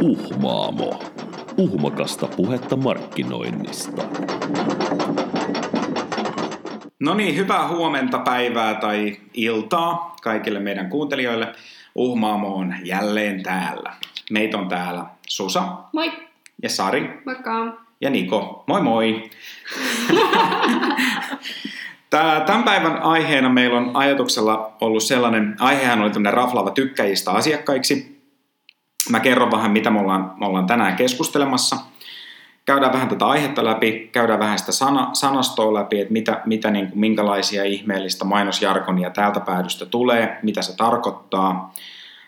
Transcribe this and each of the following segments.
Uhmaamo. Uhmakasta puhetta markkinoinnista. No niin, hyvää huomenta, päivää tai iltaa kaikille meidän kuuntelijoille. Uhmaamo on jälleen täällä. Meitä on täällä Susa Moi! ja Sari Moikka! ja Niko. Moi moi! Tää- Tämän päivän aiheena meillä on ajatuksella ollut sellainen, aihehan oli tämmöinen raflaava tykkäjistä asiakkaiksi. Mä kerron vähän, mitä me ollaan, me ollaan tänään keskustelemassa. Käydään vähän tätä aihetta läpi, käydään vähän sitä sana, sanastoa läpi, että mitä, mitä niin kuin, minkälaisia ihmeellistä mainosjargonia täältä päädystä tulee, mitä se tarkoittaa.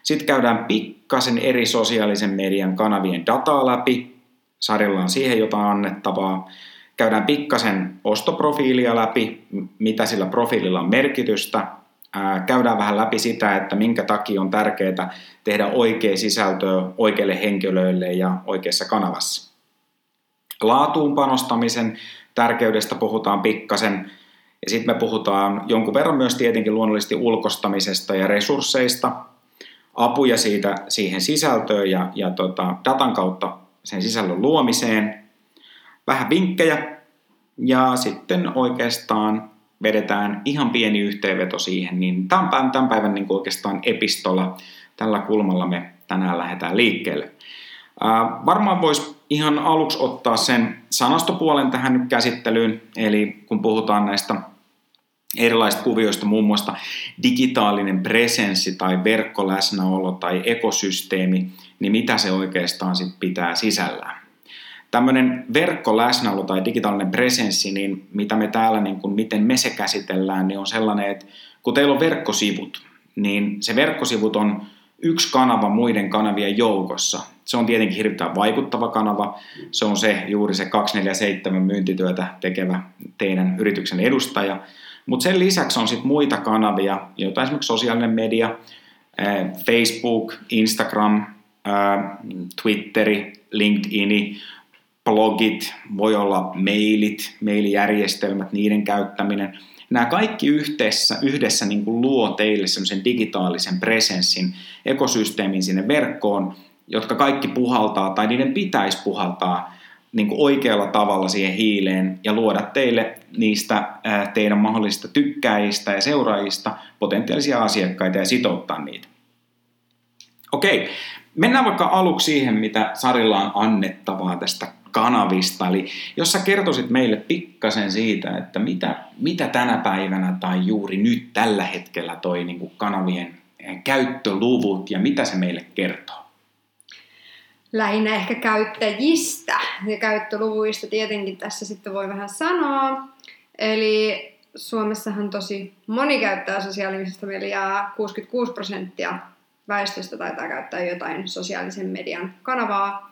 Sitten käydään pikkasen eri sosiaalisen median kanavien dataa läpi. Sarilla on siihen jotain annettavaa. Käydään pikkasen ostoprofiilia läpi, mitä sillä profiililla on merkitystä. Ää, Käydään vähän läpi sitä, että minkä takia on tärkeää tehdä oikea sisältöä oikeille henkilöille ja oikeassa kanavassa. Laatuun panostamisen tärkeydestä puhutaan pikkasen. Ja sitten me puhutaan jonkun verran myös tietenkin luonnollisesti ulkostamisesta ja resursseista, apuja siitä, siihen sisältöön ja, ja tota, datan kautta sen sisällön luomiseen, vähän vinkkejä ja sitten oikeastaan vedetään ihan pieni yhteenveto siihen, niin tämän päivän, tämän päivän niin oikeastaan epistola tällä kulmalla me tänään lähdetään liikkeelle. Ää, varmaan voisi ihan aluksi ottaa sen sanastopuolen tähän nyt käsittelyyn, eli kun puhutaan näistä erilaisista kuvioista, muun muassa digitaalinen presenssi tai verkkoläsnäolo tai ekosysteemi, niin mitä se oikeastaan sit pitää sisällään. Tämmöinen verkkoläsnäolo tai digitaalinen presenssi, niin mitä me täällä, niin kun, miten me se käsitellään, niin on sellainen, että kun teillä on verkkosivut, niin se verkkosivut on yksi kanava muiden kanavien joukossa. Se on tietenkin hirvittävän vaikuttava kanava. Se on se juuri se 247 myyntityötä tekevä teidän yrityksen edustaja. Mutta sen lisäksi on sitten muita kanavia, joita esimerkiksi sosiaalinen media, ää, Facebook, Instagram, ää, Twitteri, LinkedIn, blogit, voi olla mailit, mailijärjestelmät, niiden käyttäminen. Nämä kaikki yhdessä, yhdessä niin kuin luo teille semmoisen digitaalisen presenssin, ekosysteemin sinne verkkoon, jotka kaikki puhaltaa tai niiden pitäisi puhaltaa niin kuin oikealla tavalla siihen hiileen ja luoda teille niistä teidän mahdollisista tykkäjistä ja seuraajista potentiaalisia asiakkaita ja sitouttaa niitä. Okei, mennään vaikka aluksi siihen, mitä Sarilla on annettavaa tästä kanavista. Eli jos sä kertoisit meille pikkasen siitä, että mitä, mitä tänä päivänä tai juuri nyt tällä hetkellä toi niin kuin kanavien eh, käyttöluvut ja mitä se meille kertoo? Lähinnä ehkä käyttäjistä ja käyttöluvuista tietenkin tässä sitten voi vähän sanoa. Eli Suomessahan tosi moni käyttää sosiaalista mediaa, 66 prosenttia väestöstä taitaa käyttää jotain sosiaalisen median kanavaa.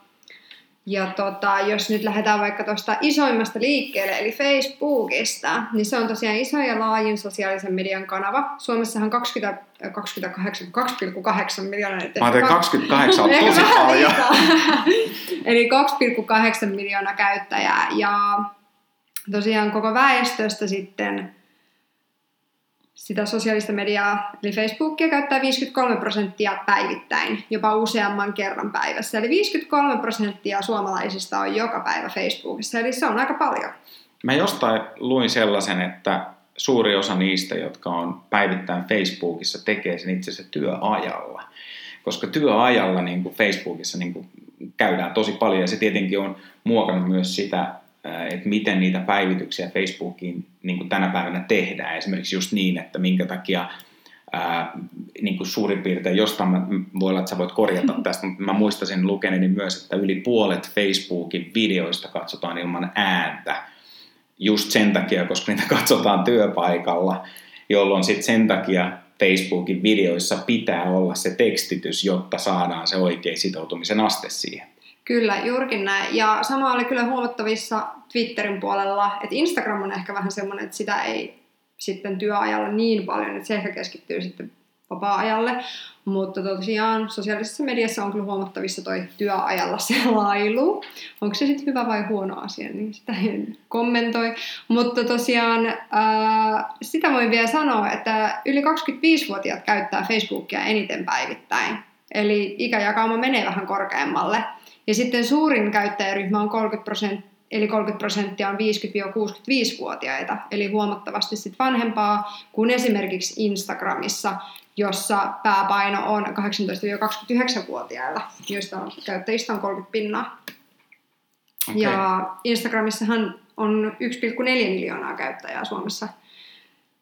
Ja tota, jos nyt lähdetään vaikka tuosta isoimmasta liikkeelle, eli Facebookista, niin se on tosiaan iso ja laajin sosiaalisen median kanava. Suomessahan 20, 28, 2,8 miljoonaa. Mä ajattelin, ehkä 28 on tosi paljon. Eli 2,8 miljoonaa käyttäjää ja tosiaan koko väestöstä sitten sitä sosiaalista mediaa, eli Facebookia käyttää 53 prosenttia päivittäin, jopa useamman kerran päivässä. Eli 53 prosenttia suomalaisista on joka päivä Facebookissa, eli se on aika paljon. Mä jostain luin sellaisen, että suuri osa niistä, jotka on päivittäin Facebookissa, tekee sen itse asiassa työajalla. Koska työajalla niin kuin Facebookissa niin kuin käydään tosi paljon ja se tietenkin on muokannut myös sitä, että miten niitä päivityksiä Facebookiin niin kuin tänä päivänä tehdään. Esimerkiksi just niin, että minkä takia ää, niin kuin suurin piirtein, jostain mä, voi olla, että sä voit korjata tästä, mutta mä muistasin lukeneeni myös, että yli puolet Facebookin videoista katsotaan ilman ääntä just sen takia, koska niitä katsotaan työpaikalla, jolloin sitten sen takia Facebookin videoissa pitää olla se tekstitys, jotta saadaan se oikea sitoutumisen aste siihen. Kyllä, juurikin näin. Ja sama oli kyllä huomattavissa Twitterin puolella, että Instagram on ehkä vähän semmoinen, että sitä ei sitten työajalla niin paljon, että se ehkä keskittyy sitten vapaa-ajalle. Mutta tosiaan sosiaalisessa mediassa on kyllä huomattavissa toi työajalla selailu. Onko se sitten hyvä vai huono asia, niin sitä en kommentoi. Mutta tosiaan sitä voin vielä sanoa, että yli 25-vuotiaat käyttää Facebookia eniten päivittäin. Eli ikäjakauma menee vähän korkeammalle. Ja sitten suurin käyttäjäryhmä on 30 prosenttia, eli 30 prosenttia on 50-65-vuotiaita, eli huomattavasti sit vanhempaa kuin esimerkiksi Instagramissa, jossa pääpaino on 18-29-vuotiailla, joista on, käyttäjistä on 30 pinnaa. Okei. Ja Instagramissahan on 1,4 miljoonaa käyttäjää Suomessa,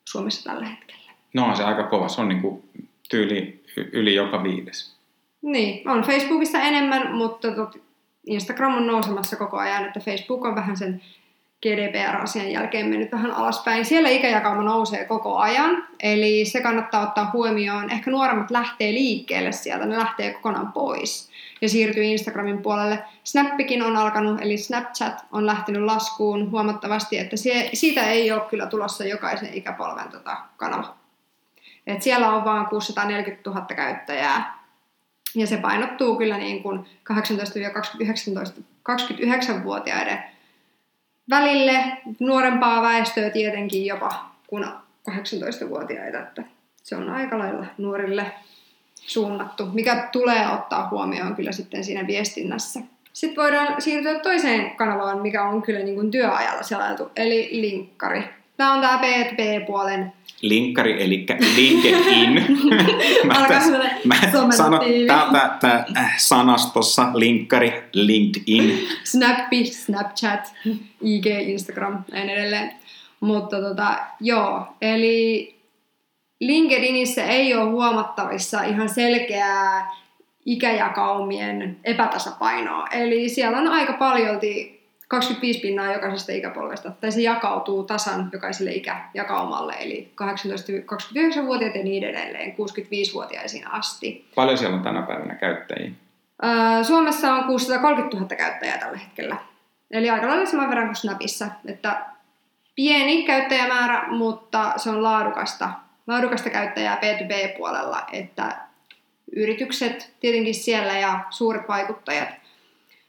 Suomessa tällä hetkellä. No on se aika kova. Se on niin kuin tyyli yli joka viides. Niin, on Facebookissa enemmän, mutta tot, Instagram on nousemassa koko ajan, että Facebook on vähän sen GDPR-asian jälkeen mennyt vähän alaspäin. Siellä ikäjakauma nousee koko ajan, eli se kannattaa ottaa huomioon. Ehkä nuoremmat lähtee liikkeelle sieltä, ne lähtee kokonaan pois ja siirtyy Instagramin puolelle. Snappikin on alkanut, eli Snapchat on lähtenyt laskuun huomattavasti, että sie, siitä ei ole kyllä tulossa jokaisen ikäpolven tota, kanava. Et siellä on vain 640 000 käyttäjää, ja se painottuu kyllä niin kuin 18-29-vuotiaiden välille, nuorempaa väestöä tietenkin jopa kuin 18-vuotiaita, että se on aika lailla nuorille suunnattu, mikä tulee ottaa huomioon kyllä sitten siinä viestinnässä. Sitten voidaan siirtyä toiseen kanavaan, mikä on kyllä niin kuin työajalla selailtu, eli linkkari. Tämä on tämä B2B-puolen Linkkari, eli LinkedIn. Alkaa tässä- mä somenotiivi. täältä tää, äh, sanastossa linkkari, LinkedIn. Snappi, Snapchat, IG, Instagram, näin edelleen. Mutta tota, joo, eli LinkedInissä ei ole huomattavissa ihan selkeää ikäjakaumien epätasapainoa. Eli siellä on aika paljolti 25 pinnaa jokaisesta ikäpolvesta, tai se jakautuu tasan jokaiselle ikäjakaumalle, eli 18-29-vuotiaat ja niin edelleen, 65-vuotiaisiin asti. Paljon siellä on tänä päivänä käyttäjiä? Suomessa on 630 000 käyttäjää tällä hetkellä. Eli aika lailla saman verran kuin Snapissa. Että pieni käyttäjämäärä, mutta se on laadukasta, laadukasta käyttäjää B2B-puolella, että yritykset tietenkin siellä ja suuret vaikuttajat.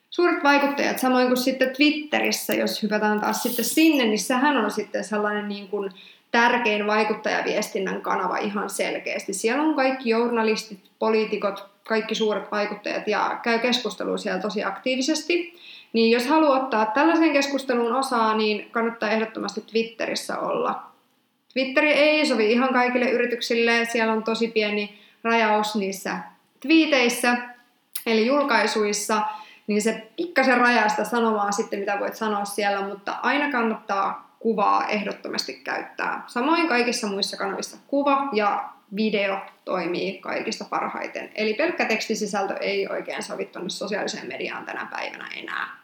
Suuret vaikuttajat, samoin kuin sitten Twitterissä, jos hypätään taas sitten sinne, niin sehän on sitten sellainen niin kuin tärkein vaikuttajaviestinnän kanava ihan selkeästi. Siellä on kaikki journalistit, poliitikot, kaikki suuret vaikuttajat ja käy keskustelua siellä tosi aktiivisesti. Niin jos haluaa ottaa tällaisen keskusteluun osaa, niin kannattaa ehdottomasti Twitterissä olla. Twitteri ei sovi ihan kaikille yrityksille, siellä on tosi pieni rajaus niissä twiiteissä, eli julkaisuissa, niin se pikkasen rajaa sitä sanomaa sitten, mitä voit sanoa siellä, mutta aina kannattaa kuvaa ehdottomasti käyttää. Samoin kaikissa muissa kanavissa kuva ja video toimii kaikista parhaiten. Eli pelkkä tekstisisältö ei oikein sovi tuonne sosiaaliseen mediaan tänä päivänä enää.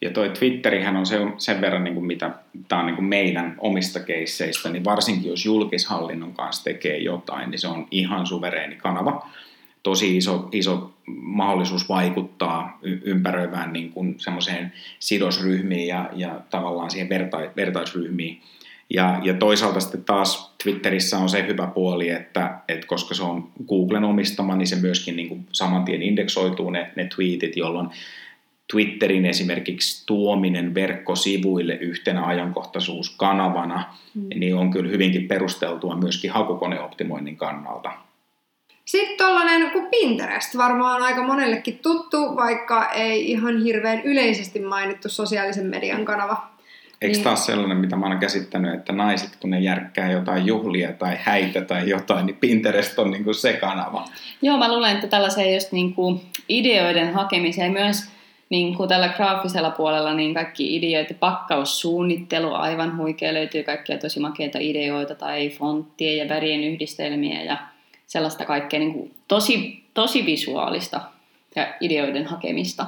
Ja toi Twitterihän on sen, verran, niin kuin mitä tämä on niin kuin meidän omista keisseistä, niin varsinkin jos julkishallinnon kanssa tekee jotain, niin se on ihan suvereeni kanava. Tosi iso, iso mahdollisuus vaikuttaa ympäröivään niin kuin semmoiseen sidosryhmiin ja, ja tavallaan siihen verta, vertaisryhmiin. Ja, ja toisaalta sitten taas Twitterissä on se hyvä puoli, että, että koska se on Googlen omistama, niin se myöskin niin kuin saman tien indeksoituu ne, ne tweetit, jolloin Twitterin esimerkiksi tuominen verkkosivuille yhtenä ajankohtaisuuskanavana, mm. niin on kyllä hyvinkin perusteltua myöskin hakukoneoptimoinnin kannalta. Sitten tollanen kuin Pinterest, varmaan aika monellekin tuttu, vaikka ei ihan hirveän yleisesti mainittu sosiaalisen median kanava. Eikö Niin. taas sellainen, mitä mä oon käsittänyt, että naiset, kun ne järkkää jotain juhlia tai häitä tai jotain, niin Pinterest on niin kuin se kanava. Joo, mä luulen, että tällaiseen just niin kuin ideoiden hakemiseen myös niin kuin tällä graafisella puolella niin kaikki ideoita, pakkaussuunnittelu aivan huikea, löytyy kaikkia tosi makeita ideoita tai fonttien ja värien yhdistelmiä ja sellaista kaikkea niin kuin tosi, tosi visuaalista ja ideoiden hakemista.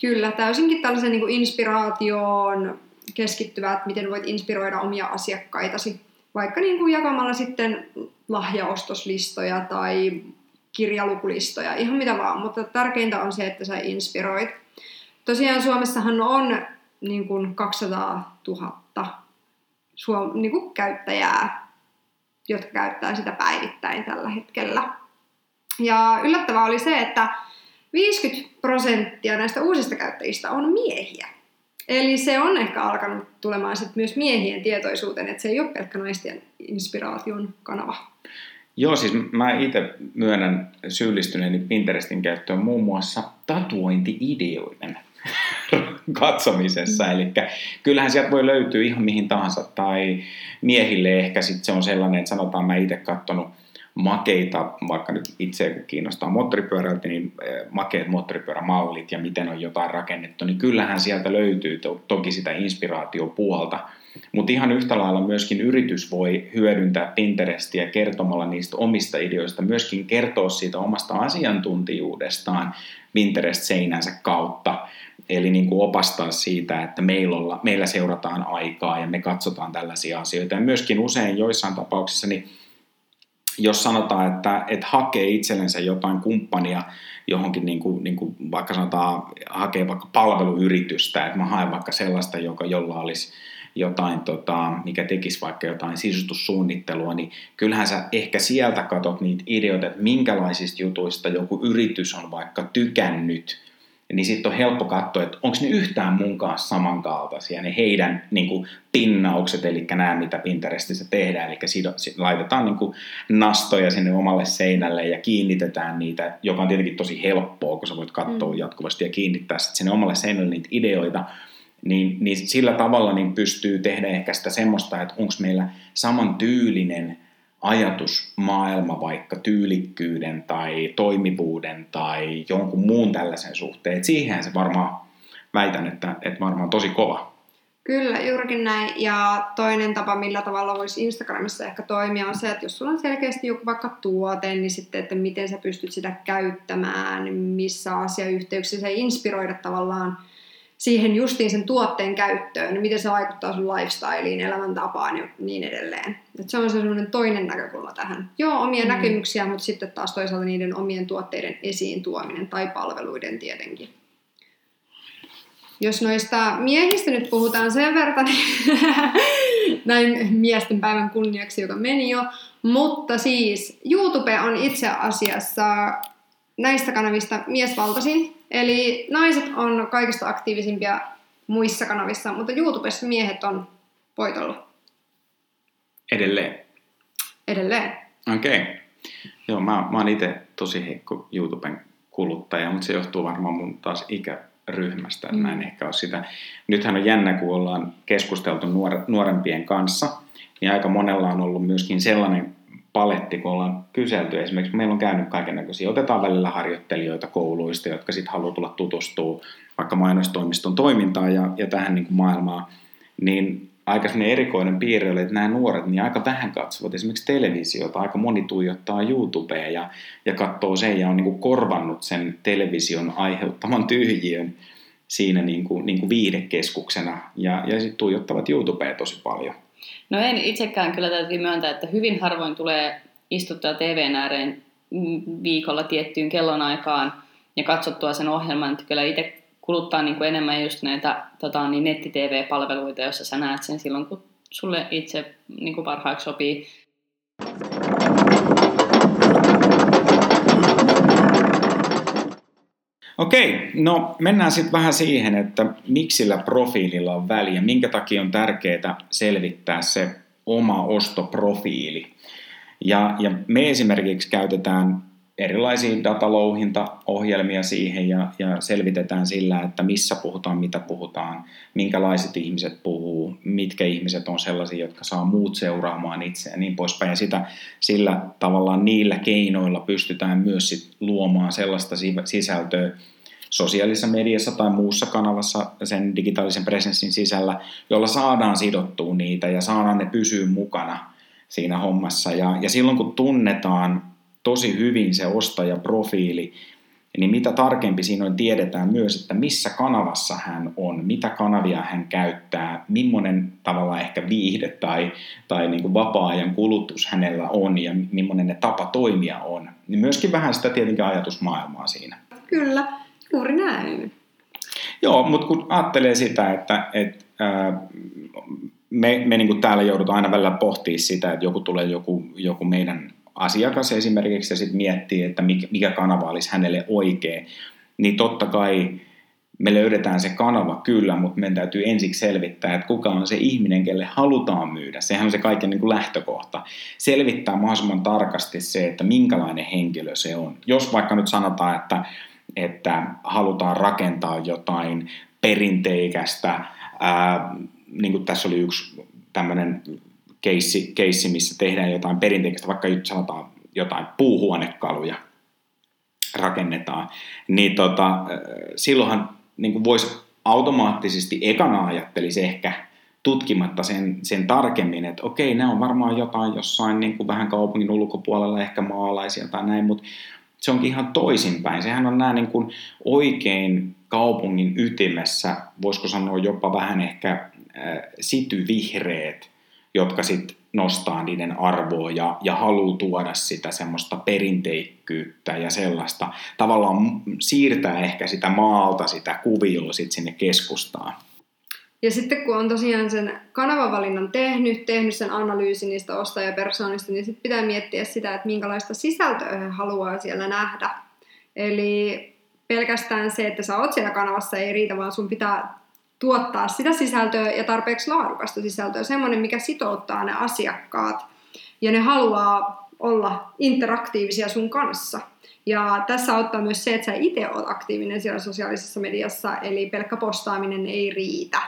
Kyllä, täysinkin tällaisen niin kuin inspiraatioon keskittyvät, miten voit inspiroida omia asiakkaitasi, vaikka niin kuin jakamalla sitten lahjaostoslistoja tai kirjalukulistoja, ihan mitä vaan, mutta tärkeintä on se, että sä inspiroit. Tosiaan Suomessahan on niin kuin 200 000 suom- niin kuin käyttäjää, jotka käyttää sitä päivittäin tällä hetkellä. Ja yllättävää oli se, että 50 prosenttia näistä uusista käyttäjistä on miehiä. Eli se on ehkä alkanut tulemaan sit myös miehien tietoisuuteen, että se ei ole pelkkä naisten inspiraation kanava. Joo, siis mä itse myönnän syyllistyneeni Pinterestin käyttöön muun muassa tatuointi-ideoiden katsomisessa. Eli kyllähän sieltä voi löytyä ihan mihin tahansa. Tai miehille ehkä sitten se on sellainen, että sanotaan mä itse katsonut makeita, vaikka nyt itse kiinnostaa moottoripyörältä, niin eh, makeat moottoripyörämallit ja miten on jotain rakennettu, niin kyllähän sieltä löytyy to- toki sitä inspiraatiopuolta. Mutta ihan yhtä lailla myöskin yritys voi hyödyntää Pinterestiä kertomalla niistä omista ideoista, myöskin kertoa siitä omasta asiantuntijuudestaan Pinterest-seinänsä kautta. Eli niin kuin opastaa siitä, että meillä, olla, meillä seurataan aikaa ja me katsotaan tällaisia asioita. Ja myöskin usein joissain tapauksissa, niin jos sanotaan, että, että hakee itsellensä jotain kumppania johonkin, niin kuin, niin kuin vaikka sanotaan, hakee vaikka palveluyritystä, että mä haen vaikka sellaista, joka, jolla olisi jotain, tota, mikä tekisi vaikka jotain sisustussuunnittelua, niin kyllähän sä ehkä sieltä katot niitä ideoita, että minkälaisista jutuista joku yritys on vaikka tykännyt, niin sitten on helppo katsoa, että onko ne yhtään mun kanssa samankaltaisia, ne heidän niin kuin, pinnaukset, eli nämä, mitä Pinterestissä tehdään, eli sido, laitetaan niin kuin, nastoja sinne omalle seinälle ja kiinnitetään niitä, joka on tietenkin tosi helppoa, kun sä voit katsoa mm. jatkuvasti ja kiinnittää sinne omalle seinälle niitä ideoita, niin, niin sillä tavalla niin pystyy tehdä ehkä sitä semmoista, että onko meillä saman tyylinen ajatusmaailma vaikka tyylikkyyden tai toimivuuden tai jonkun muun tällaisen suhteen. Et siihen se varmaan väitän, että, että varmaan tosi kova. Kyllä, juurikin näin. Ja toinen tapa, millä tavalla voisi Instagramissa ehkä toimia, on se, että jos sulla on selkeästi joku vaikka tuote, niin sitten, että miten sä pystyt sitä käyttämään, missä asiayhteyksissä inspiroida tavallaan siihen justiin sen tuotteen käyttöön, miten se vaikuttaa sun lifestyleiin, elämäntapaan ja niin edelleen. Et se on se sellainen toinen näkökulma tähän. Joo, omia mm. näkemyksiä, mutta sitten taas toisaalta niiden omien tuotteiden esiin tuominen tai palveluiden tietenkin. Jos noista miehistä nyt puhutaan sen verran, niin näin miesten päivän kunniaksi, joka meni jo. Mutta siis YouTube on itse asiassa näistä kanavista miesvaltaisin, Eli naiset on kaikista aktiivisimpia muissa kanavissa, mutta YouTubessa miehet on voitellut. Edelleen? Edelleen. Okei. Okay. Joo, mä, mä oon itse tosi heikko YouTuben kuluttaja, mutta se johtuu varmaan mun taas ikäryhmästä, että mm. mä en mm. ehkä ole sitä. Nythän on jännä, kun ollaan keskusteltu nuore, nuorempien kanssa, niin aika monella on ollut myöskin sellainen paletti, kun ollaan kyselty. Esimerkiksi meillä on käynyt kaiken näköisiä. Otetaan välillä harjoittelijoita kouluista, jotka sitten haluaa tulla tutustua vaikka mainostoimiston toimintaan ja, ja tähän niin kuin maailmaan. Niin aika erikoinen piirre oli, että nämä nuoret niin aika vähän katsovat esimerkiksi televisiota. Aika moni tuijottaa YouTubea ja, ja katsoo sen ja on niin kuin korvannut sen television aiheuttaman tyhjiön siinä niin kuin, niin kuin viidekeskuksena ja, ja sitten tuijottavat YouTubea tosi paljon. No en itsekään kyllä täytyy myöntää, että hyvin harvoin tulee istuttua TVn ääreen viikolla tiettyyn kellonaikaan ja katsottua sen ohjelman, että kyllä itse kuluttaa niin kuin enemmän just näitä tota, niin netti-TV-palveluita, joissa sä näet sen silloin, kun sulle itse niin kuin parhaaksi sopii. Okei, no mennään sitten vähän siihen, että miksi sillä profiililla on väliä, minkä takia on tärkeää selvittää se oma ostoprofiili. Ja, ja me esimerkiksi käytetään erilaisia datalouhintaohjelmia siihen ja, ja selvitetään sillä, että missä puhutaan, mitä puhutaan, minkälaiset ihmiset puhuu, mitkä ihmiset on sellaisia, jotka saa muut seuraamaan itse ja niin poispäin. Ja sitä, sillä tavallaan niillä keinoilla pystytään myös sit luomaan sellaista sisältöä sosiaalisessa mediassa tai muussa kanavassa sen digitaalisen presenssin sisällä, jolla saadaan sidottua niitä ja saadaan ne pysyä mukana siinä hommassa. Ja, ja silloin kun tunnetaan tosi hyvin se ostajaprofiili, niin mitä tarkempi siinä on, tiedetään myös, että missä kanavassa hän on, mitä kanavia hän käyttää, millainen tavalla ehkä viihde tai, tai niin kuin vapaa-ajan kulutus hänellä on ja millainen ne tapa toimia on. Niin myöskin vähän sitä tietenkin ajatusmaailmaa siinä. Kyllä, juuri näin. Joo, mutta kun ajattelee sitä, että, että ää, me, me niin kuin täällä joudutaan aina välillä pohtimaan sitä, että joku tulee joku, joku meidän asiakas esimerkiksi ja sitten miettii, että mikä kanava olisi hänelle oikea, niin totta kai me löydetään se kanava kyllä, mutta meidän täytyy ensiksi selvittää, että kuka on se ihminen, kelle halutaan myydä. Sehän on se kaiken niin kuin lähtökohta. Selvittää mahdollisimman tarkasti se, että minkälainen henkilö se on. Jos vaikka nyt sanotaan, että, että halutaan rakentaa jotain perinteikästä, ää, niin kuin tässä oli yksi tämmöinen keissi, keissi, missä tehdään jotain perinteikästä, vaikka nyt sanotaan jotain puuhuonekaluja rakennetaan, niin tota, silloinhan niin voisi automaattisesti ekana ajattelisi ehkä tutkimatta sen, sen tarkemmin, että okei, nämä on varmaan jotain jossain niin kuin vähän kaupungin ulkopuolella, ehkä maalaisia tai näin, mutta se onkin ihan toisinpäin. Sehän on nämä niin kuin oikein kaupungin ytimessä, voisiko sanoa jopa vähän ehkä äh, sityvihreät, jotka sitten nostaa niiden arvoa ja, ja haluaa tuoda sitä semmoista perinteikkyyttä ja sellaista. Tavallaan siirtää ehkä sitä maalta, sitä kuvioa sit sinne keskustaan. Ja sitten kun on tosiaan sen kanavavalinnan tehnyt, tehnyt sen analyysin niistä ostajapersoonista, niin sitten pitää miettiä sitä, että minkälaista sisältöä he haluaa siellä nähdä. Eli pelkästään se, että sä oot siellä kanavassa ei riitä, vaan sun pitää tuottaa sitä sisältöä ja tarpeeksi laadukasta sisältöä, semmoinen, mikä sitouttaa ne asiakkaat ja ne haluaa olla interaktiivisia sun kanssa. Ja tässä auttaa myös se, että sä itse oot aktiivinen siellä sosiaalisessa mediassa, eli pelkkä postaaminen ei riitä.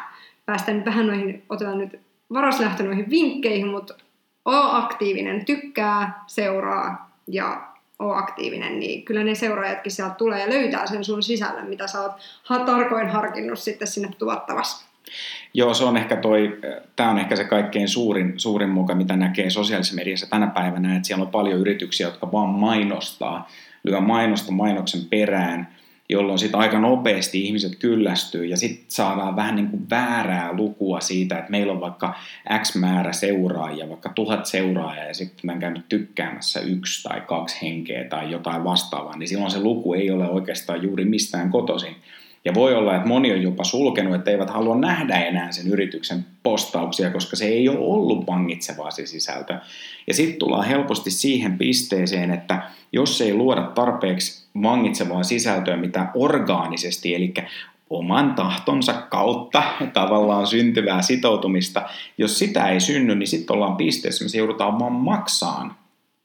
Päästään nyt vähän noihin, otetaan nyt varaslähtö noihin vinkkeihin, mutta oo aktiivinen, tykkää, seuraa ja ole aktiivinen, niin kyllä ne seuraajatkin sieltä tulee ja löytää sen sun sisällön, mitä sä oot tarkoin harkinnut sitten sinne tuottavassa. Joo, se on ehkä toi, tämä on ehkä se kaikkein suurin, suurin muka, mitä näkee sosiaalisessa mediassa tänä päivänä, että siellä on paljon yrityksiä, jotka vaan mainostaa, lyö mainosta mainoksen perään, jolloin sitten aika nopeasti ihmiset kyllästyy ja sitten saadaan vähän niin kuin väärää lukua siitä, että meillä on vaikka X määrä seuraajia, vaikka tuhat seuraajaa ja sitten mä en käynyt tykkäämässä yksi tai kaksi henkeä tai jotain vastaavaa, niin silloin se luku ei ole oikeastaan juuri mistään kotoisin. Ja voi olla, että moni on jopa sulkenut, että eivät halua nähdä enää sen yrityksen postauksia, koska se ei ole ollut vangitsevaa se sisältö. Ja sitten tullaan helposti siihen pisteeseen, että jos ei luoda tarpeeksi vangitsevaa sisältöä, mitä orgaanisesti, eli oman tahtonsa kautta tavallaan syntyvää sitoutumista, jos sitä ei synny, niin sitten ollaan pisteessä, missä joudutaan vaan maksaan,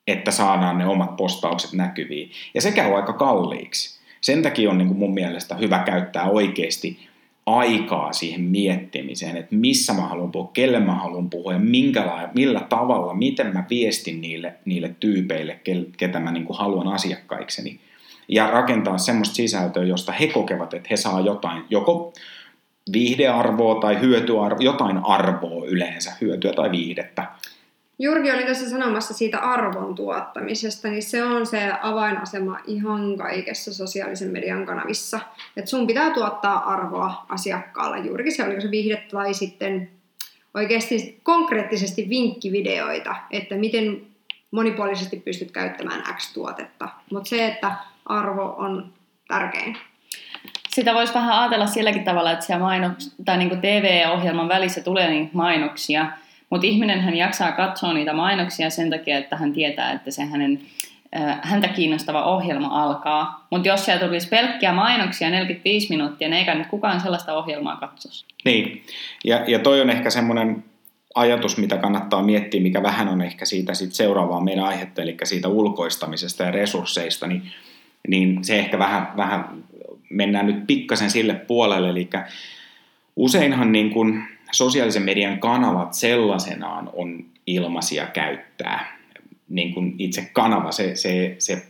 että saadaan ne omat postaukset näkyviin. Ja se käy aika kalliiksi. Sen takia on niin kuin mun mielestä hyvä käyttää oikeasti aikaa siihen miettimiseen, että missä mä haluan puhua, kelle mä haluan puhua ja minkäla- millä tavalla, miten mä viestin niille, niille tyypeille, ketä mä niin kuin haluan asiakkaikseni. Ja rakentaa semmoista sisältöä, josta he kokevat, että he saa jotain, joko viihdearvoa tai hyötyarvoa, jotain arvoa yleensä, hyötyä tai viihdettä Jurgi oli tässä sanomassa siitä arvon tuottamisesta, niin se on se avainasema ihan kaikessa sosiaalisen median kanavissa. Että sun pitää tuottaa arvoa asiakkaalle juurikin se, oliko se viihde tai sitten oikeasti konkreettisesti vinkkivideoita, että miten monipuolisesti pystyt käyttämään X-tuotetta. Mutta se, että arvo on tärkein. Sitä voisi vähän ajatella silläkin tavalla, että siellä mainoks- tai niin kuin TV-ohjelman välissä tulee niitä mainoksia, mutta ihminen hän jaksaa katsoa niitä mainoksia sen takia, että hän tietää, että se hänen, äh, häntä kiinnostava ohjelma alkaa. Mutta jos siellä tulisi pelkkiä mainoksia 45 minuuttia, niin eikä nyt kukaan sellaista ohjelmaa katsoisi. Niin, ja, ja toi on ehkä semmoinen ajatus, mitä kannattaa miettiä, mikä vähän on ehkä siitä sit seuraavaa meidän aihetta, eli siitä ulkoistamisesta ja resursseista, niin, niin se ehkä vähän, vähän mennään nyt pikkasen sille puolelle, eli useinhan niin kuin sosiaalisen median kanavat sellaisenaan on ilmaisia käyttää. Niin kuin itse kanava, se, se, se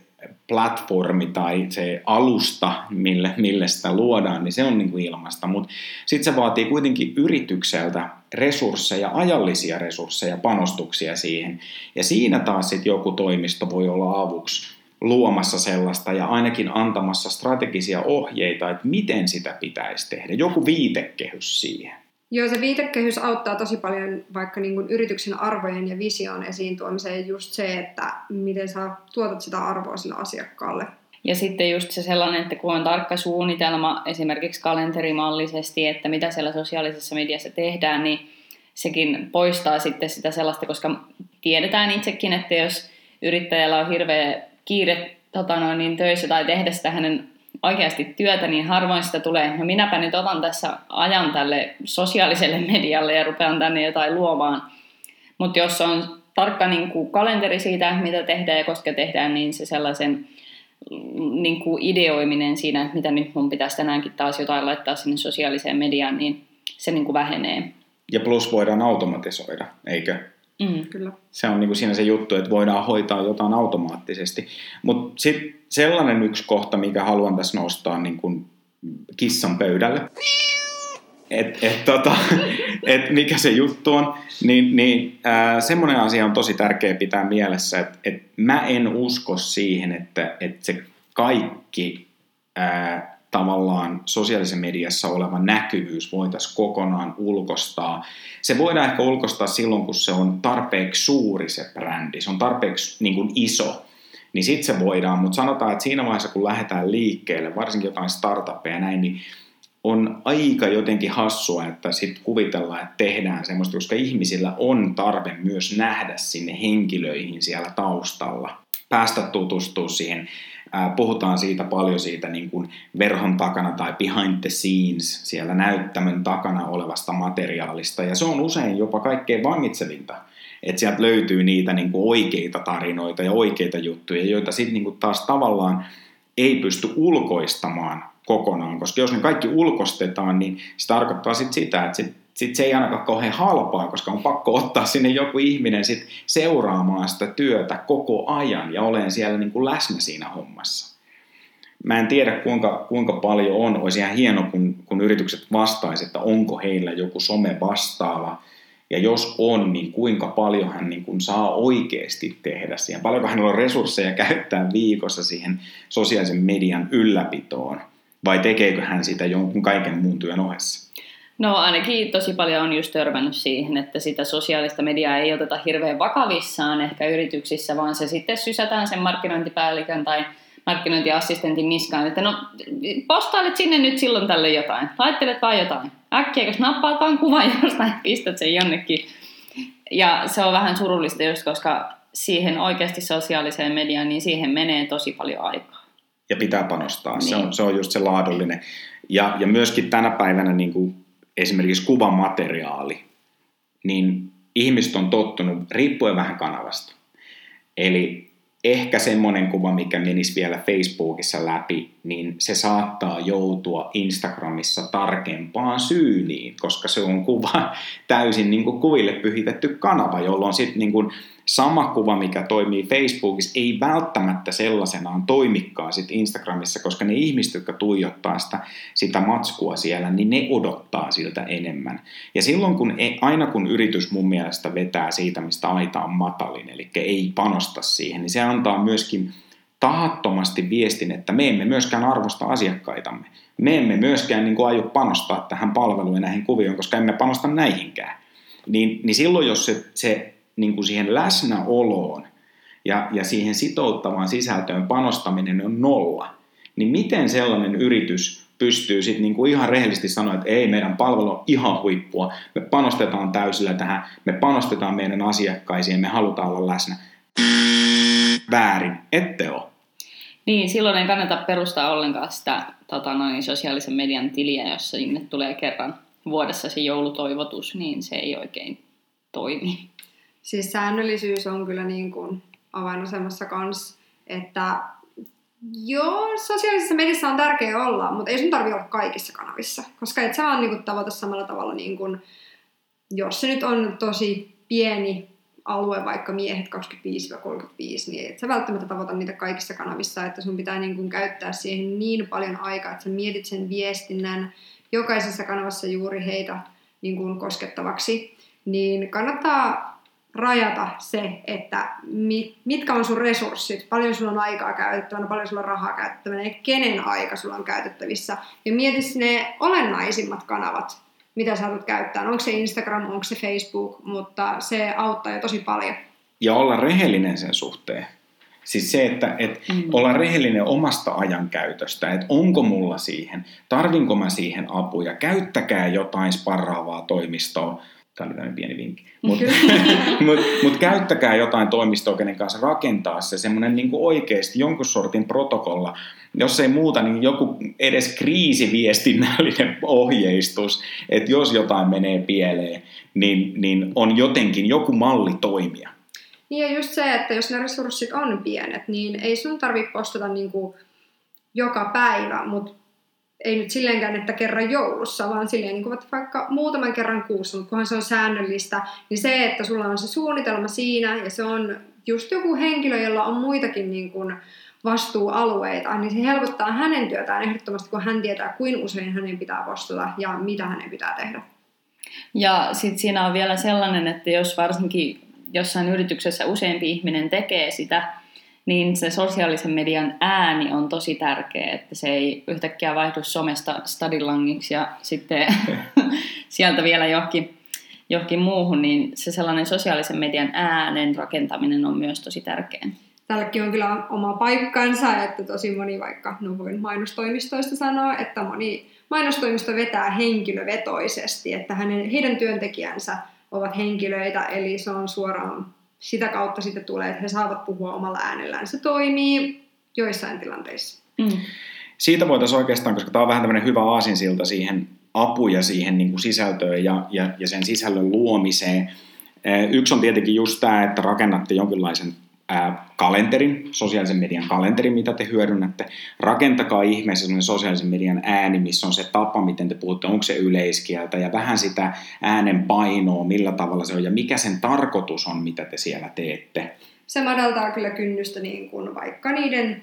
platformi tai se alusta, mille, mille sitä luodaan, niin se on niin kuin ilmasta. Mutta sitten se vaatii kuitenkin yritykseltä resursseja, ajallisia resursseja, panostuksia siihen. Ja siinä taas sitten joku toimisto voi olla avuksi luomassa sellaista ja ainakin antamassa strategisia ohjeita, että miten sitä pitäisi tehdä. Joku viitekehys siihen. Joo, se viitekehys auttaa tosi paljon vaikka niin kuin yrityksen arvojen ja vision esiin tuomiseen just se, että miten sä tuotat sitä arvoa sille asiakkaalle. Ja sitten just se sellainen, että kun on tarkka suunnitelma esimerkiksi kalenterimallisesti, että mitä siellä sosiaalisessa mediassa tehdään, niin sekin poistaa sitten sitä sellaista, koska tiedetään itsekin, että jos yrittäjällä on hirveä kiire tota noin, niin töissä tai tehdä sitä hänen oikeasti työtä, niin harvoin sitä tulee, no minäpä nyt otan tässä ajan tälle sosiaaliselle medialle ja rupean tänne jotain luomaan. Mutta jos on tarkka niin kuin kalenteri siitä, mitä tehdään ja koska tehdään, niin se sellaisen niin kuin ideoiminen siinä, että mitä nyt mun pitäisi tänäänkin taas jotain laittaa sinne sosiaaliseen mediaan, niin se niin kuin vähenee. Ja plus voidaan automatisoida, eikö? Mm. Kyllä. Se on niin kuin siinä se juttu, että voidaan hoitaa jotain automaattisesti. Mutta sitten sellainen yksi kohta, mikä haluan tässä nostaa niin kuin kissan pöydälle, et, tota, et mikä se juttu on, niin, niin äh, semmoinen asia on tosi tärkeä pitää mielessä, että et mä en usko siihen, että et se kaikki äh, tavallaan sosiaalisessa mediassa oleva näkyvyys voitaisiin kokonaan ulkostaa. Se voidaan ehkä ulkostaa silloin, kun se on tarpeeksi suuri se brändi, se on tarpeeksi niin kuin iso, niin sitten se voidaan, mutta sanotaan, että siinä vaiheessa, kun lähdetään liikkeelle, varsinkin jotain startuppeja ja näin, niin on aika jotenkin hassua, että sitten kuvitellaan, että tehdään semmoista, koska ihmisillä on tarve myös nähdä sinne henkilöihin siellä taustalla, päästä tutustua siihen. Puhutaan siitä paljon siitä niin kuin verhon takana tai behind the scenes, siellä näyttämön takana olevasta materiaalista, ja se on usein jopa kaikkein vangitsevinta, että sieltä löytyy niitä niin kuin oikeita tarinoita ja oikeita juttuja, joita sitten niin taas tavallaan ei pysty ulkoistamaan kokonaan, koska jos ne kaikki ulkostetaan, niin se tarkoittaa sit sitä, että sit, sit se ei ainakaan kauhean halpaa, koska on pakko ottaa sinne joku ihminen sit seuraamaan sitä työtä koko ajan ja olen siellä niin kuin läsnä siinä hommassa. Mä en tiedä kuinka, kuinka paljon on, olisi ihan hieno kun, kun yritykset vastaisivat, että onko heillä joku some vastaava, ja jos on, niin kuinka paljon hän niin kuin saa oikeasti tehdä siihen, paljonko hänellä on resursseja käyttää viikossa siihen sosiaalisen median ylläpitoon vai tekeekö hän sitä jonkun kaiken muun työn ohessa? No ainakin tosi paljon on just törmännyt siihen, että sitä sosiaalista mediaa ei oteta hirveän vakavissaan ehkä yrityksissä, vaan se sitten sysätään sen markkinointipäällikön tai markkinointiassistentin niskaan, että no postailet sinne nyt silloin tälle jotain, laittelet vaan jotain. Äkkiä, jos nappaat vaan kuvan jostain, pistät sen jonnekin. Ja se on vähän surullista just, koska siihen oikeasti sosiaaliseen mediaan, niin siihen menee tosi paljon aikaa ja pitää panostaa. Niin. Se, on, se on just se laadullinen. Ja, ja myöskin tänä päivänä niin kuin esimerkiksi kuvamateriaali, niin ihmiset on tottunut, riippuen vähän kanavasta. Eli ehkä semmoinen kuva, mikä menisi vielä Facebookissa läpi, niin se saattaa joutua Instagramissa tarkempaan syyniin, koska se on kuva täysin niin kuin kuville pyhitetty kanava, jolloin sitten niin kuin sama kuva, mikä toimii Facebookissa, ei välttämättä sellaisenaan toimikaan sit Instagramissa, koska ne ihmiset, jotka tuijottaa sitä, sitä matskua siellä, niin ne odottaa siltä enemmän. Ja silloin, kun ei, aina kun yritys mun mielestä vetää siitä, mistä aita on matalin, eli ei panosta siihen, niin se antaa myöskin tahattomasti viestin, että me emme myöskään arvosta asiakkaitamme. Me emme myöskään niin aio panostaa tähän palveluun ja näihin kuvioon, koska emme panosta näihinkään. Niin, niin silloin, jos se, se niin kuin siihen läsnäoloon ja, ja siihen sitouttavaan sisältöön panostaminen on nolla, niin miten sellainen yritys pystyy sitten niin kuin ihan rehellisesti sanoa, että ei, meidän palvelu on ihan huippua, me panostetaan täysillä tähän, me panostetaan meidän asiakkaisiin, me halutaan olla läsnä. Väärin, ette ole. Niin, silloin ei kannata perustaa ollenkaan sitä tota noin, sosiaalisen median tiliä, jos sinne tulee kerran vuodessa se joulutoivotus, niin se ei oikein toimi. Siis säännöllisyys on kyllä niin kuin avainasemassa kanssa, että joo, sosiaalisessa mediassa on tärkeää olla, mutta ei sun tarvitse olla kaikissa kanavissa, koska et sä vaan niin kuin tavoita samalla tavalla, niin kuin, jos se nyt on tosi pieni alue, vaikka miehet 25-35, niin et sä välttämättä tavoita niitä kaikissa kanavissa, että sun pitää niin kuin käyttää siihen niin paljon aikaa, että sä mietit sen viestinnän jokaisessa kanavassa juuri heitä niin kuin koskettavaksi, niin kannattaa rajata se, että mitkä on sun resurssit, paljon sulla on aikaa käytettävänä, paljon sulla on rahaa käytettävänä ja kenen aika sulla on käytettävissä. Ja mieti ne olennaisimmat kanavat, mitä sä haluat käyttää. Onko se Instagram, onko se Facebook, mutta se auttaa jo tosi paljon. Ja olla rehellinen sen suhteen. Siis se, että et mm. olla rehellinen omasta ajankäytöstä, että onko mulla siihen, tarvinko mä siihen apuja, käyttäkää jotain sparraavaa toimistoa, Tämä oli tämmöinen pieni vinkki. Mutta mut, mut käyttäkää jotain toimistoa, kenen kanssa rakentaa se semmoinen niin oikeasti jonkun sortin protokolla. Jos ei muuta, niin joku edes kriisiviestinnällinen ohjeistus, että jos jotain menee pieleen, niin, niin on jotenkin joku malli toimia. Niin ja just se, että jos ne resurssit on pienet, niin ei sun tarvitse postata niinku joka päivä, mutta ei nyt silleenkään, että kerran joulussa, vaan silleen niin kuin vaikka muutaman kerran kuussa, mutta kunhan se on säännöllistä, niin se, että sulla on se suunnitelma siinä ja se on just joku henkilö, jolla on muitakin niin kuin vastuualueita, niin se helpottaa hänen työtään ehdottomasti, kun hän tietää, kuin usein hänen pitää postata ja mitä hänen pitää tehdä. Ja sitten siinä on vielä sellainen, että jos varsinkin jossain yrityksessä useampi ihminen tekee sitä, niin se sosiaalisen median ääni on tosi tärkeä, että se ei yhtäkkiä vaihdu somesta stadilangiksi ja sitten sieltä vielä johonkin, johonkin muuhun, niin se sellainen sosiaalisen median äänen rakentaminen on myös tosi tärkeä. Tälläkin on kyllä oma paikkansa, että tosi moni vaikka, no voin mainostoimistoista sanoa, että moni mainostoimisto vetää henkilövetoisesti, että hänen, heidän työntekijänsä ovat henkilöitä, eli se on suoraan sitä kautta sitten tulee, että he saavat puhua omalla äänellään. Se toimii joissain tilanteissa. Mm. Siitä voitaisiin oikeastaan, koska tämä on vähän tämmöinen hyvä aasinsilta siihen apuja siihen niin kuin sisältöön ja, ja, ja sen sisällön luomiseen. Yksi on tietenkin just tämä, että rakennatte jonkinlaisen kalenterin, sosiaalisen median kalenterin, mitä te hyödynnätte. Rakentakaa ihmeessä sellainen sosiaalisen median ääni, missä on se tapa, miten te puhutte, onko se yleiskieltä ja vähän sitä äänen painoa, millä tavalla se on ja mikä sen tarkoitus on, mitä te siellä teette. Se madaltaa kyllä kynnystä niin kuin vaikka niiden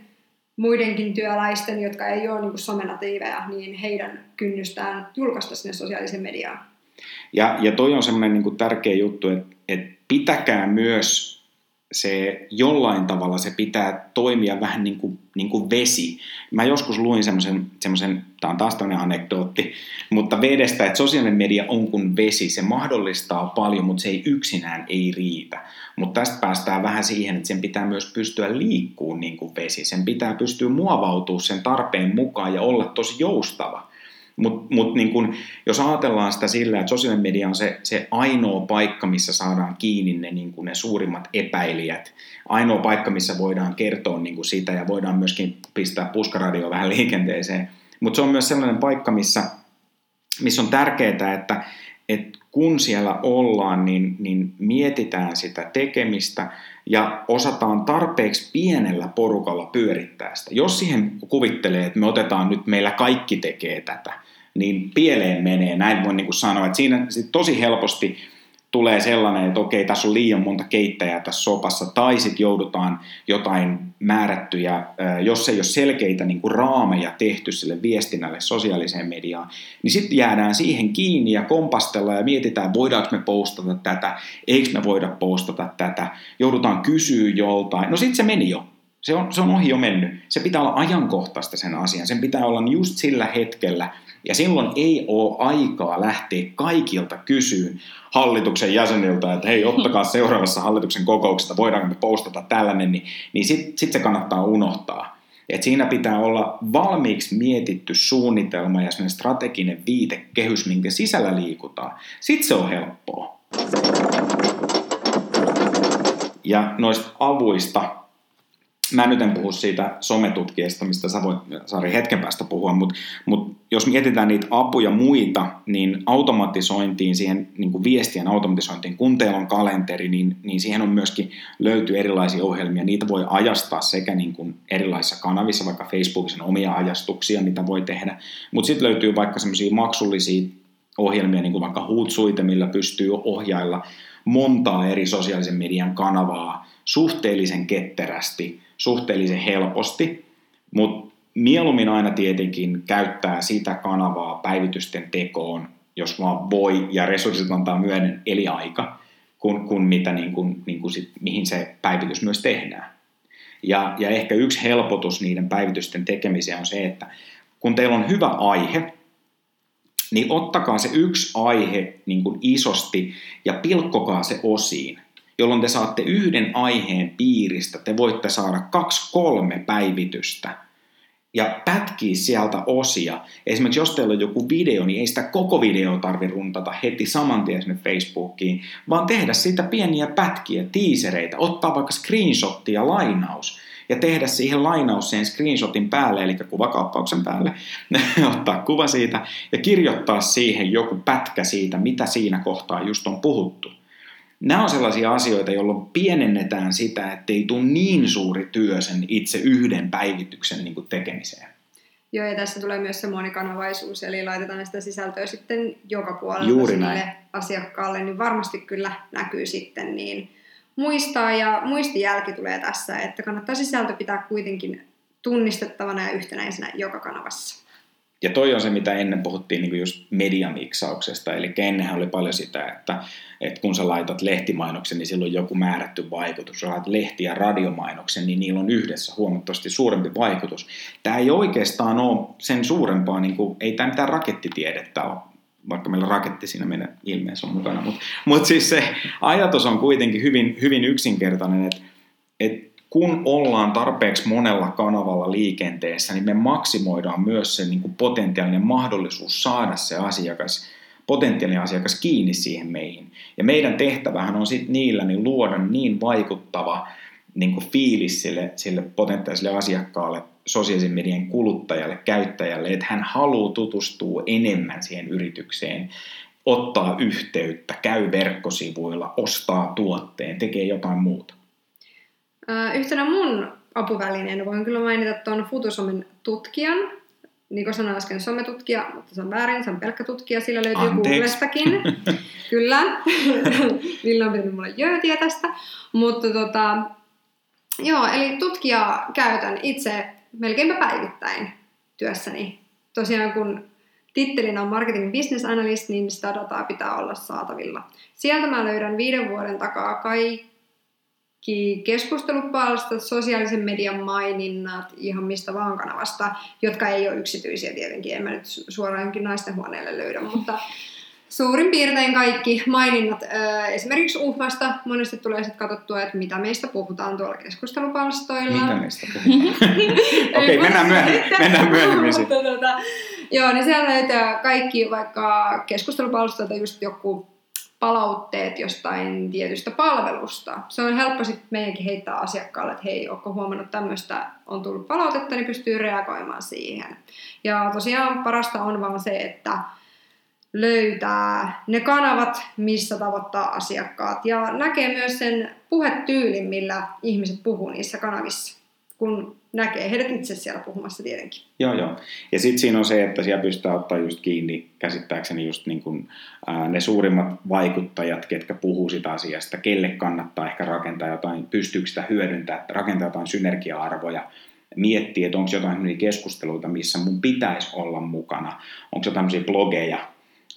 muidenkin työläisten, jotka ei ole niin kuin somenatiiveja, niin heidän kynnystään julkaista sinne sosiaalisen mediaan. Ja, ja toi on semmoinen niin tärkeä juttu, että, että pitäkää myös se jollain tavalla se pitää toimia vähän niin kuin, niin kuin vesi. Mä joskus luin semmoisen, semmoisen tämä on taas tämmöinen anekdootti, mutta vedestä, että sosiaalinen media on kuin vesi, se mahdollistaa paljon, mutta se ei yksinään ei riitä. Mutta tästä päästään vähän siihen, että sen pitää myös pystyä liikkuun niin kuin vesi, sen pitää pystyä muovautumaan sen tarpeen mukaan ja olla tosi joustava. Mutta mut niin kun, jos ajatellaan sitä sillä, että sosiaalinen media on se, se ainoa paikka, missä saadaan kiinni ne, niin ne suurimmat epäilijät, ainoa paikka, missä voidaan kertoa niin sitä ja voidaan myöskin pistää puskaradio vähän liikenteeseen. Mutta se on myös sellainen paikka, missä, missä on tärkeää, että, että kun siellä ollaan, niin, niin mietitään sitä tekemistä ja osataan tarpeeksi pienellä porukalla pyörittää sitä. Jos siihen kuvittelee, että me otetaan nyt, meillä kaikki tekee tätä, niin pieleen menee, näin voin niin kuin sanoa. Että siinä sit tosi helposti tulee sellainen, että okei, tässä on liian monta keittäjää tässä sopassa, tai sitten joudutaan jotain määrättyjä, jos ei ole selkeitä niin kuin raameja tehty sille viestinnälle sosiaaliseen mediaan, niin sitten jäädään siihen kiinni ja kompastellaan ja mietitään, voidaanko me postata tätä, eikö me voida postata tätä, joudutaan kysyä joltain. No sitten se meni jo. Se on, se on ohi jo mennyt. Se pitää olla ajankohtaista sen asian. Sen pitää olla just sillä hetkellä, ja silloin ei ole aikaa lähteä kaikilta kysyyn hallituksen jäseniltä, että hei, ottakaa seuraavassa hallituksen kokouksesta, voidaanko me postata tällainen, niin, niin sitten sit se kannattaa unohtaa. Et siinä pitää olla valmiiksi mietitty suunnitelma ja strateginen viitekehys, minkä sisällä liikutaan. Sitten se on helppoa. Ja noista avuista mä nyt en puhu siitä sometutkijasta, mistä sä voit Sari hetken päästä puhua, mutta, mutta jos mietitään niitä apuja muita, niin automatisointiin, siihen niin kuin viestien automatisointiin, kun teillä on kalenteri, niin, niin siihen on myöskin löytyy erilaisia ohjelmia. Niitä voi ajastaa sekä niin kuin erilaisissa kanavissa, vaikka Facebookissa omia ajastuksia, mitä voi tehdä, mutta sitten löytyy vaikka semmoisia maksullisia ohjelmia, niin kuin vaikka Hootsuite, millä pystyy ohjailla montaa eri sosiaalisen median kanavaa suhteellisen ketterästi, suhteellisen helposti, mutta mieluummin aina tietenkin käyttää sitä kanavaa päivitysten tekoon, jos vaan voi ja resurssit antaa myöden eli aika, kun, kun mitä niin kuin, niin kuin sit, mihin se päivitys myös tehdään. Ja, ja ehkä yksi helpotus niiden päivitysten tekemiseen on se, että kun teillä on hyvä aihe, niin ottakaa se yksi aihe niin kuin isosti ja pilkkokaa se osiin jolloin te saatte yhden aiheen piiristä, te voitte saada kaksi kolme päivitystä. ja pätkii sieltä osia. Esimerkiksi jos teillä on joku video, niin ei sitä koko video tarvi runtata heti saman tien sinne Facebookiin, vaan tehdä siitä pieniä pätkiä, tiisereitä, ottaa vaikka screenshotti ja lainaus ja tehdä siihen lainaus sen screenshotin päälle, eli kuvakaappauksen päälle, ottaa kuva siitä ja kirjoittaa siihen joku pätkä siitä, mitä siinä kohtaa just on puhuttu. Nämä on sellaisia asioita, jolloin pienennetään sitä, että ei tule niin suuri työ sen itse yhden päivityksen niin kuin tekemiseen. Joo, ja tässä tulee myös se monikanavaisuus, eli laitetaan sitä sisältöä sitten joka puolella Juuri näin. asiakkaalle, niin varmasti kyllä näkyy sitten niin muistaa, ja muistijälki tulee tässä, että kannattaa sisältö pitää kuitenkin tunnistettavana ja yhtenäisenä joka kanavassa. Ja toi on se, mitä ennen puhuttiin niin just mediamiksauksesta. Eli ennenhän oli paljon sitä, että, että kun sä laitat lehtimainoksen, niin silloin joku määrätty vaikutus. Sä laitat lehti- ja radiomainoksen, niin niillä on yhdessä huomattavasti suurempi vaikutus. Tämä ei oikeastaan ole sen suurempaa, niin kuin, ei tämä mitään rakettitiedettä ole, vaikka meillä raketti siinä meidän ilmeessä on mukana. Mutta mut siis se ajatus on kuitenkin hyvin, hyvin yksinkertainen, että, että kun ollaan tarpeeksi monella kanavalla liikenteessä, niin me maksimoidaan myös se niin kuin potentiaalinen mahdollisuus saada se asiakas, potentiaalinen asiakas kiinni siihen meihin. Ja meidän tehtävähän on sitten niillä niin luoda niin vaikuttava niin kuin fiilis sille, sille potentiaaliselle asiakkaalle, sosiaalisen median kuluttajalle, käyttäjälle, että hän haluaa tutustua enemmän siihen yritykseen, ottaa yhteyttä, käy verkkosivuilla, ostaa tuotteen, tekee jotain muuta. Yhtenä mun apuvälineenä voin kyllä mainita tuon Futusomen tutkijan. Niin kuin sanoin äsken, sometutkija, mutta se on väärin, se on pelkkä tutkija, sillä löytyy Anteeksi. Googlestakin. kyllä. Ville on pitänyt mulle jöötiä tästä. Mutta tota, joo, eli tutkija käytän itse melkeinpä päivittäin työssäni. Tosiaan kun tittelinä on marketing business analyst, niin sitä dataa pitää olla saatavilla. Sieltä mä löydän viiden vuoden takaa kaikki keskustelupalstat, sosiaalisen median maininnat, ihan mistä vaan kanavasta, jotka ei ole yksityisiä tietenkin. En mä nyt su- suoraan jonkin naisten huoneelle löydä, mutta suurin piirtein kaikki maininnat. Esimerkiksi uhmasta monesti tulee sitten katsottua, että mitä meistä puhutaan tuolla keskustelupalstoilla. Mitä meistä puhutaan? Okei, mennään myöhemmin, mennään myöhemmin sitten. Mutta tota, joo, niin siellä löytää kaikki vaikka keskustelupalstoilta just joku palautteet jostain tietystä palvelusta. Se on helppo sitten meidänkin heittää asiakkaalle, että hei, ootko huomannut tämmöistä, on tullut palautetta, niin pystyy reagoimaan siihen. Ja tosiaan parasta on vaan se, että löytää ne kanavat, missä tavoittaa asiakkaat ja näkee myös sen puhetyylin, millä ihmiset puhuu niissä kanavissa, kun näkee heidät itse siellä puhumassa tietenkin. Joo, joo. Ja sitten siinä on se, että siellä pystytään ottaa just kiinni, käsittääkseni just niin kuin, ää, ne suurimmat vaikuttajat, ketkä puhuu sitä asiasta, kelle kannattaa ehkä rakentaa jotain, pystyykö sitä hyödyntämään, rakentaa jotain synergia-arvoja, miettiä, että onko jotain keskusteluita, missä mun pitäisi olla mukana, onko jotain tämmöisiä blogeja,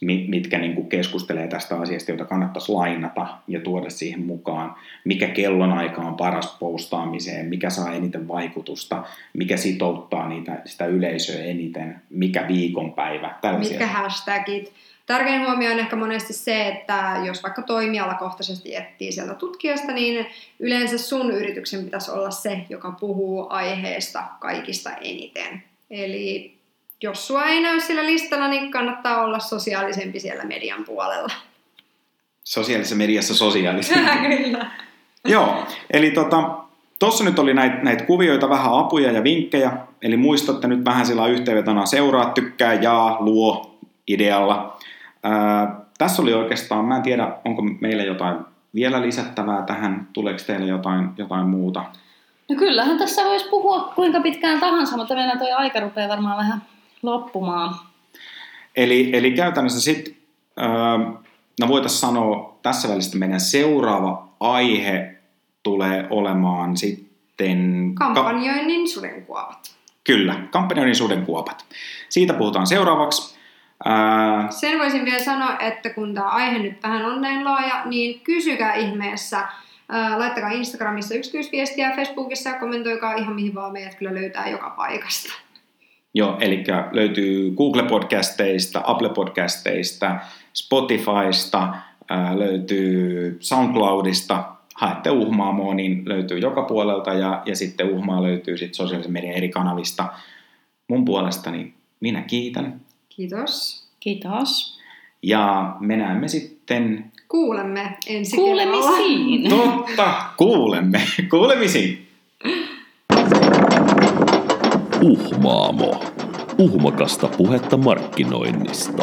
mitkä niin kuin keskustelee tästä asiasta, jota kannattaisi lainata ja tuoda siihen mukaan, mikä kellonaika on paras postaamiseen, mikä saa eniten vaikutusta, mikä sitouttaa niitä, sitä yleisöä eniten, mikä viikonpäivä, tällaisia. Mitkä hashtagit. Tärkein huomio on ehkä monesti se, että jos vaikka toimialakohtaisesti etsii sieltä tutkijasta, niin yleensä sun yrityksen pitäisi olla se, joka puhuu aiheesta kaikista eniten. Eli jos sua ei näy sillä listalla, niin kannattaa olla sosiaalisempi siellä median puolella. Sosiaalisessa mediassa sosiaalisesti. Kyllä. Joo, eli tota, Tuossa nyt oli näitä näit kuvioita, vähän apuja ja vinkkejä, eli muistatte nyt vähän sillä yhteenvetona seuraa, tykkää, jaa, luo idealla. Ää, tässä oli oikeastaan, mä en tiedä, onko meillä jotain vielä lisättävää tähän, tuleeko teille jotain, jotain muuta? No kyllähän tässä voisi puhua kuinka pitkään tahansa, mutta meillä toi aika rupeaa varmaan vähän loppumaan. Eli, eli käytännössä sitten, no voitaisiin sanoa tässä välissä meidän seuraava aihe tulee olemaan sitten... Kampanjoinnin sudenkuopat. Kyllä, kampanjoinnin sudenkuopat. Siitä puhutaan seuraavaksi. Ää, Sen voisin vielä sanoa, että kun tämä aihe nyt vähän on näin laaja, niin kysykää ihmeessä. Ää, Laittakaa Instagramissa yksityisviestiä, Facebookissa ja kommentoikaa ihan mihin vaan meidät kyllä löytää joka paikasta. Joo, eli löytyy Google-podcasteista, Apple-podcasteista, Spotifysta, ää, löytyy SoundCloudista, haette Uhmaamoa, niin löytyy joka puolelta ja, ja sitten Uhmaa löytyy sitten sosiaalisen median eri kanavista. mun puolestani minä kiitän. Kiitos. Kiitos. Ja me näemme sitten, Kuulemme ensi kerralla. Kuulemisiin. totta, kuulemme, kuulemisiin. Uhmaamo. Uhmakasta puhetta markkinoinnista.